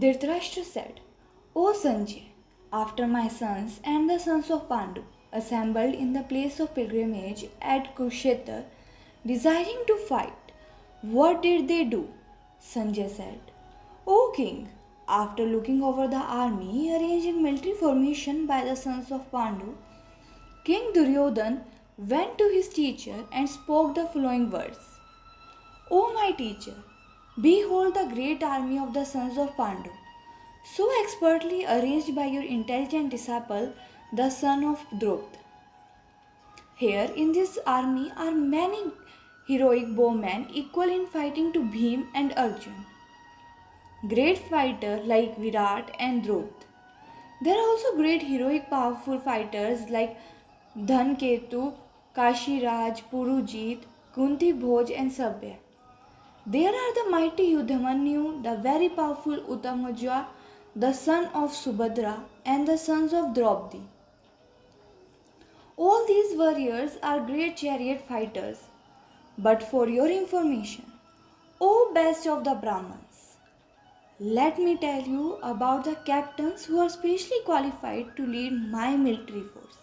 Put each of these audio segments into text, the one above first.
Dhritarashtra said, O Sanjay, after my sons and the sons of Pandu assembled in the place of pilgrimage at Kurukshetra, desiring to fight, what did they do? Sanjay said, O king, after looking over the army arranged in military formation by the sons of Pandu, King Duryodhan went to his teacher and spoke the following words O my teacher, behold the great army of the sons of Pandu, so expertly arranged by your intelligent disciple, the son of Drupad. Here in this army are many heroic bowmen equal in fighting to Bhim and Arjun. Great fighters like Virat and Drupad. There are also great heroic powerful fighters like Dhanketu, Kashiraj, Purujit, Kunti Bhoj and Saibya. There are the mighty Yudhamanyu, the very powerful Uttamauja, the son of Subhadra, and the sons of Draupadi. All these warriors are great chariot fighters. But for your information, O best of the Brahmans, let me tell you about the captains who are specially qualified to lead my military force.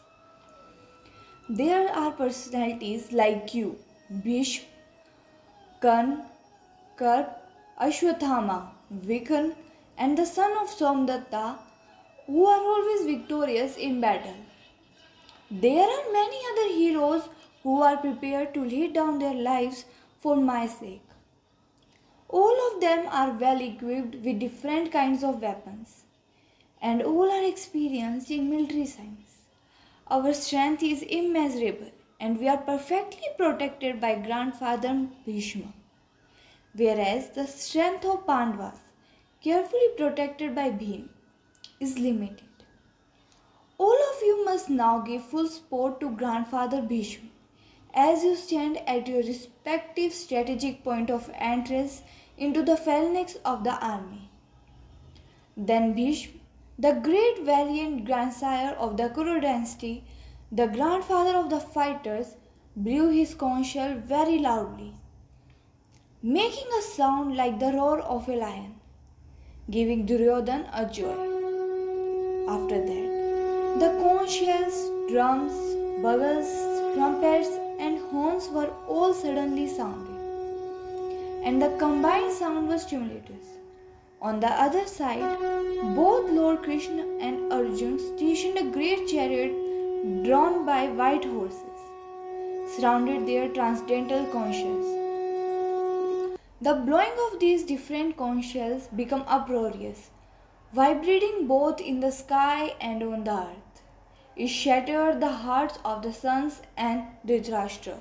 There are personalities like you, Bhishma, Karn, Karp, Ashwathama, Vikran, and the son of Somdatta who are always victorious in battle. There are many other heroes who are prepared to lay down their lives for my sake. All of them are well equipped with different kinds of weapons, and all are experienced in military science. Our strength is immeasurable, and we are perfectly protected by grandfather Bhishma, whereas the strength of Pandavas, carefully protected by Bhim, is limited. All of you must now give full support to grandfather Bhishma as you stand at your respective strategic point of entrance into the phalanx of the army. Then Bhishma, the great valiant grandsire of the Kuru dynasty, the grandfather of the fighters, blew his conch shell very loudly, making a sound like the roar of a lion, giving Duryodhan a joy. After that, the conch shells, drums, bugles, trumpets, and horns were all suddenly sounded, and the combined sound was tumultuous. On the other side, both Lord Krishna and Arjun stationed a great chariot drawn by white horses, surrounded their transcendental conscience. The blowing of these different conch shells became uproarious, vibrating both in the sky and on the earth. It shattered the hearts of the sons and Dhritarashtra.